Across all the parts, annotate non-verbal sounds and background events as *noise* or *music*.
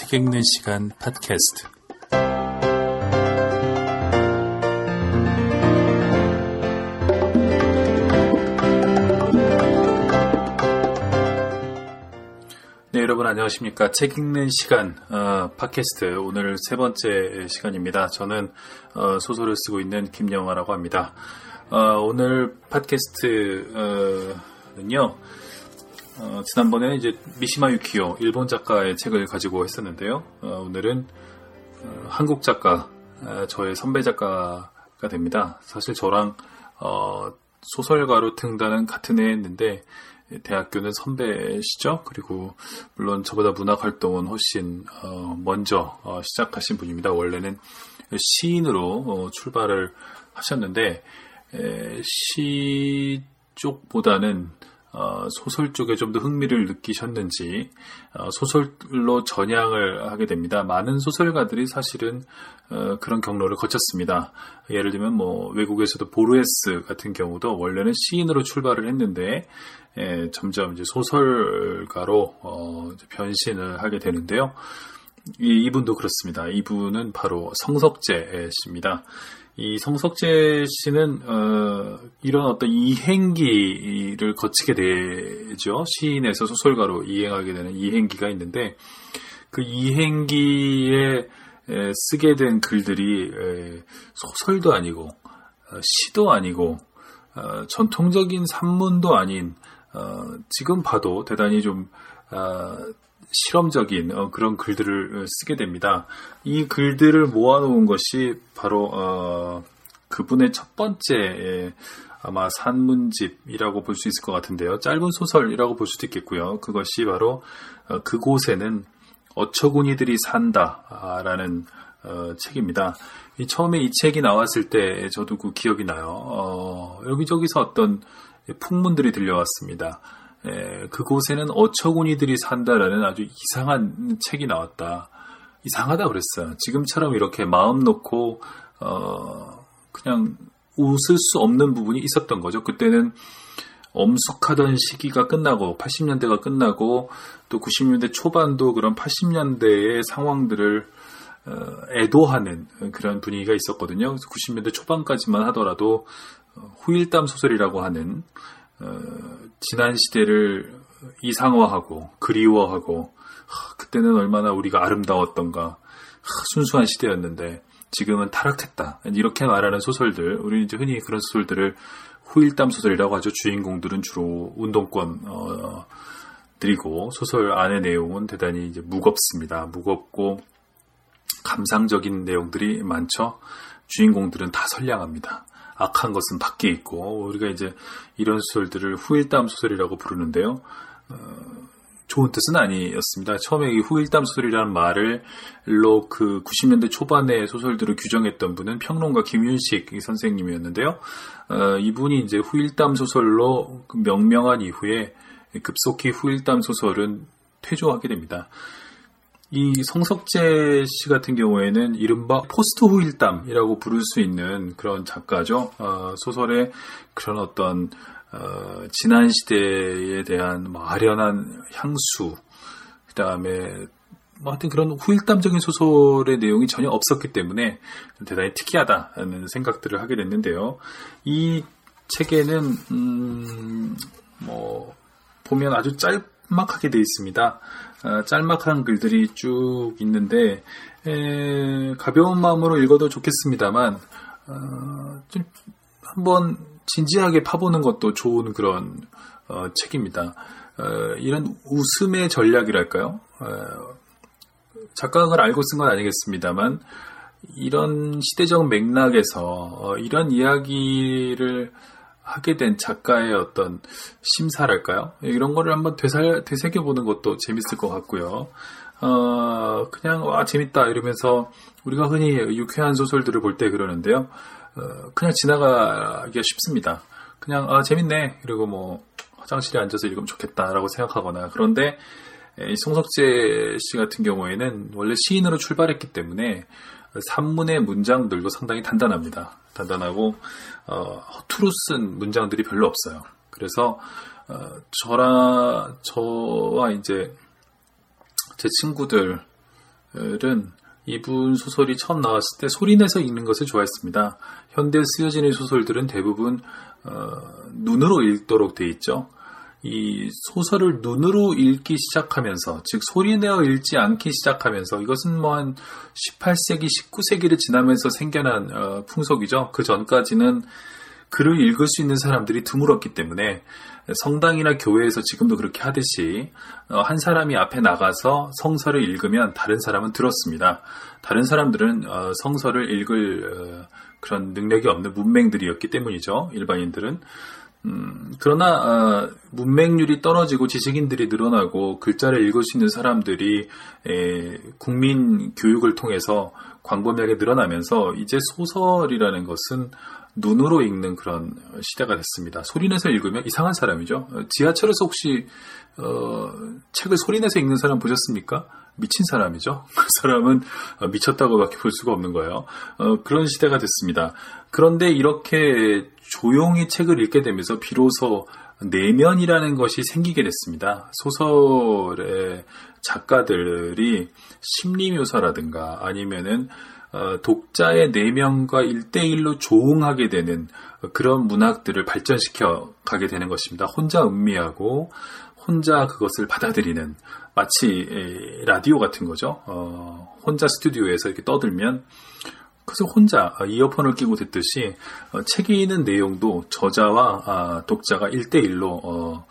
책 읽는 시간 팟캐스트. 네, 여러분 안녕하십니까. 책 읽는 시간, 어, 팟캐스트. 오늘 세 번째 시간입니다. 저는, 어, 소설을 쓰고 있는 김영화라고 합니다. 어, 오늘 팟캐스트는요, 어, 지난번에 이제 미시마 유키오, 일본 작가의 책을 가지고 했었는데요. 어, 오늘은 어, 한국 작가, 저의 선배 작가가 됩니다. 사실 저랑 소설가로 등단은 같은 해에 했는데 대학교는 선배시죠. 그리고 물론 저보다 문학 활동은 훨씬 먼저 시작하신 분입니다. 원래는 시인으로 출발을 하셨는데 시 쪽보다는 어, 소설 쪽에 좀 더 흥미를 느끼셨는지 어, 소설로 전향을 하게 됩니다. 많은 소설가들이 사실은 어, 그런 경로를 거쳤습니다. 예를 들면 뭐 외국에서도 보르헤스 같은 경우도 원래는 시인으로 출발을 했는데 에, 점점 이제 소설가로 어, 변신을 하게 되는데요. 이, 이분도 그렇습니다. 이분은 바로 성석재 씨입니다. 이 성석재 씨는 어, 이런 어떤 이행기를 거치게 되죠. 시인에서 소설가로 이행하게 되는 이행기가 있는데 그 이행기에 에, 쓰게 된 글들이 에, 소설도 아니고 어, 시도 아니고 어, 전통적인 산문도 아닌 어, 지금 봐도 대단히 좀 어, 실험적인 어, 그런 글들을 쓰게 됩니다. 이 글들을 모아놓은 것이 바로 어, 그분의 첫 번째 아마 산문집이라고 볼 수 있을 것 같은데요. 짧은 소설이라고 볼 수도 있겠고요. 그것이 바로 어, 그곳에는 어처구니들이 산다라는 어, 책입니다. 이 처음에 이 책이 나왔을 때 저도 그 기억이 나요. 어, 여기저기서 어떤 풍문들이 들려왔습니다. 에, 그곳에는 어처구니들이 산다라는 아주 이상한 책이 나왔다. 이상하다 그랬어요. 지금처럼 이렇게 마음 놓고 어, 그냥 웃을 수 없는 부분이 있었던 거죠. 그때는 엄숙하던 시기가 끝나고 80년대가 끝나고 또 90년대 초반도 그런 80년대의 상황들을 어, 애도하는 그런 분위기가 있었거든요. 90년대 초반까지만 하더라도 어, 후일담 소설이라고 하는 어, 지난 시대를 이상화하고 그리워하고 하, 그때는 얼마나 우리가 아름다웠던가 하, 순수한 시대였는데 지금은 타락했다. 이렇게 말하는 소설들 우리 이제 흔히 그런 소설들을 후일담 소설이라고 하죠. 주인공들은 주로 운동권 어, 들이고 소설 안의 내용은 대단히 이제 무겁습니다. 무겁고 감상적인 내용들이 많죠. 주인공들은 다 선량합니다 악한 것은 밖에 있고 우리가 이제 이런 소설들을 후일담 소설이라고 부르는데요. 어, 좋은 뜻은 아니었습니다. 처음에 이 후일담 소설이라는 말을로 그 90년대 초반에 소설들을 규정했던 분은 평론가 김윤식 선생님이었는데요. 어, 이분이 이제 후일담 소설로 명명한 이후에 급속히 후일담 소설은 퇴조하게 됩니다. 이 성석재 씨 같은 경우에는 이른바 포스트 후일담이라고 부를 수 있는 그런 작가죠. 어, 소설의 그런 어떤 어, 지난 시대에 대한 뭐 아련한 향수, 그 다음에 뭐 하여튼 그런 후일담적인 소설의 내용이 전혀 없었기 때문에 대단히 특이하다는 생각들을 하게 됐는데요. 이 책에는 음, 뭐 보면 아주 짤막하게 되어 있습니다. 어, 짤막한 글들이 쭉 있는데 에, 가벼운 마음으로 읽어도 좋겠습니다만 어, 좀 한번 진지하게 파보는 것도 좋은 그런 어, 책입니다. 어, 이런 웃음의 전략이랄까요? 어, 작가가 알고 쓴 건 아니겠습니다만 이런 시대적 맥락에서 어, 이런 이야기를 하게 된 작가의 어떤 심사랄까요? 이런 거를 한번 되살, 되새겨보는 것도 재밌을 것 같고요. 어, 그냥, 와, 재밌다, 이러면서 우리가 흔히 유쾌한 소설들을 볼 때 그러는데요. 어, 그냥 지나가기가 쉽습니다. 그냥, 아, 재밌네. 그리고 뭐, 화장실에 앉아서 읽으면 좋겠다라고 생각하거나. 그런데, 이 송석재 씨 같은 경우에는 원래 시인으로 출발했기 때문에 산문의 문장들도 상당히 단단합니다. 단단하고 어, 허투루 쓴 문장들이 별로 없어요. 그래서 어, 저라 저와 이제 제 친구들 소설은 이분 소설이 처음 나왔을 때 소리내서 읽는 것을 좋아했습니다. 현대 쓰여지는 소설들은 대부분 어, 눈으로 읽도록 돼 있죠. 이 소설을 눈으로 읽기 시작하면서, 즉 소리내어 읽지 않기 시작하면서 이것은 뭐 한 18세기, 19세기를 지나면서 생겨난 어, 풍속이죠. 그 전까지는 글을 읽을 수 있는 사람들이 드물었기 때문에 성당이나 교회에서 지금도 그렇게 하듯이 어, 한 사람이 앞에 나가서 성서를 읽으면 다른 사람은 들었습니다. 다른 사람들은 어, 성서를 읽을 어, 그런 능력이 없는 문맹들이었기 때문이죠. 일반인들은. 음, 그러나 문맹률이 떨어지고 지식인들이 늘어나고 글자를 읽을 수 있는 사람들이 에, 국민 교육을 통해서 광범위하게 늘어나면서 이제 소설이라는 것은 눈으로 읽는 그런 시대가 됐습니다. 소리내서 읽으면 이상한 사람이죠. 지하철에서 혹시 어, 책을 소리내서 읽는 사람 보셨습니까? 미친 사람이죠. *laughs* 그 사람은 미쳤다고밖에 볼 수가 없는 거예요. 어, 그런 시대가 됐습니다. 그런데 이렇게 조용히 책을 읽게 되면서 비로소 내면이라는 것이 생기게 됐습니다. 소설의 작가들이 심리 묘사라든가 아니면은 어, 독자의 내면과 일대일로 조응하게 되는 그런 문학들을 발전시켜 가게 되는 것입니다. 혼자 음미하고 혼자 그것을 받아들이는 마치 라디오 같은 거죠. 어, 혼자 스튜디오에서 이렇게 떠들면 그래서 혼자 이어폰을 끼고 듣듯이 어, 책에 있는 내용도 저자와 아, 독자가 일대일로 어,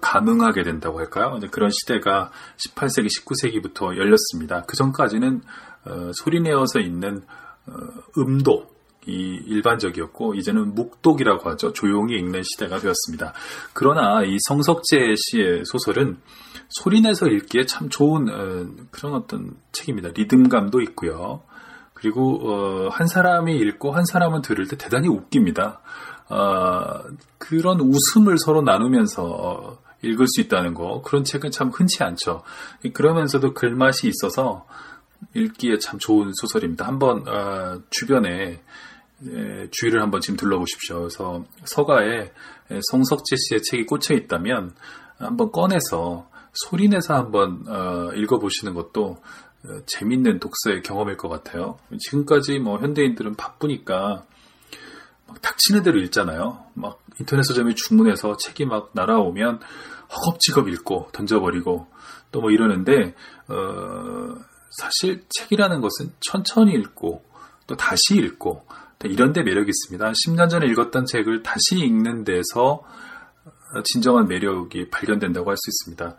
감응하게 된다고 할까요? 그런 시대가 18세기, 19세기부터 열렸습니다. 그 전까지는 어, 소리내어서 있는 어, 음독 이 일반적이었고 이제는 묵독이라고 하죠. 조용히 읽는 시대가 되었습니다. 그러나 이 성석재 씨의 소설은 소리내서 읽기에 참 좋은 어, 그런 어떤 책입니다. 리듬감도 있고요. 그리고 어, 한 사람이 읽고 한 사람은 들을 때 대단히 웃깁니다. 어, 그런 웃음을 서로 나누면서 어, 읽을 수 있다는 거 그런 책은 참 흔치 않죠. 그러면서도 글맛이 있어서 읽기에 참 좋은 소설입니다. 한번 어, 주변에 에, 주위를 한번 지금 둘러보십시오. 그래서 서가에 송석재 씨의 책이 꽂혀 있다면 한번 꺼내서 소리내서 한번 어, 읽어보시는 것도 어, 재밌는 독서의 경험일 것 같아요. 지금까지 뭐 현대인들은 바쁘니까 막 닥치는 대로 읽잖아요. 막 인터넷 서점에 주문해서 책이 막 날아오면 허겁지겁 읽고 던져버리고 또 뭐 이러는데 어, 사실 책이라는 것은 천천히 읽고 또 다시 읽고 이런 데 매력이 있습니다. 10년 전에 읽었던 책을 다시 읽는 데서 진정한 매력이 발견된다고 할 수 있습니다.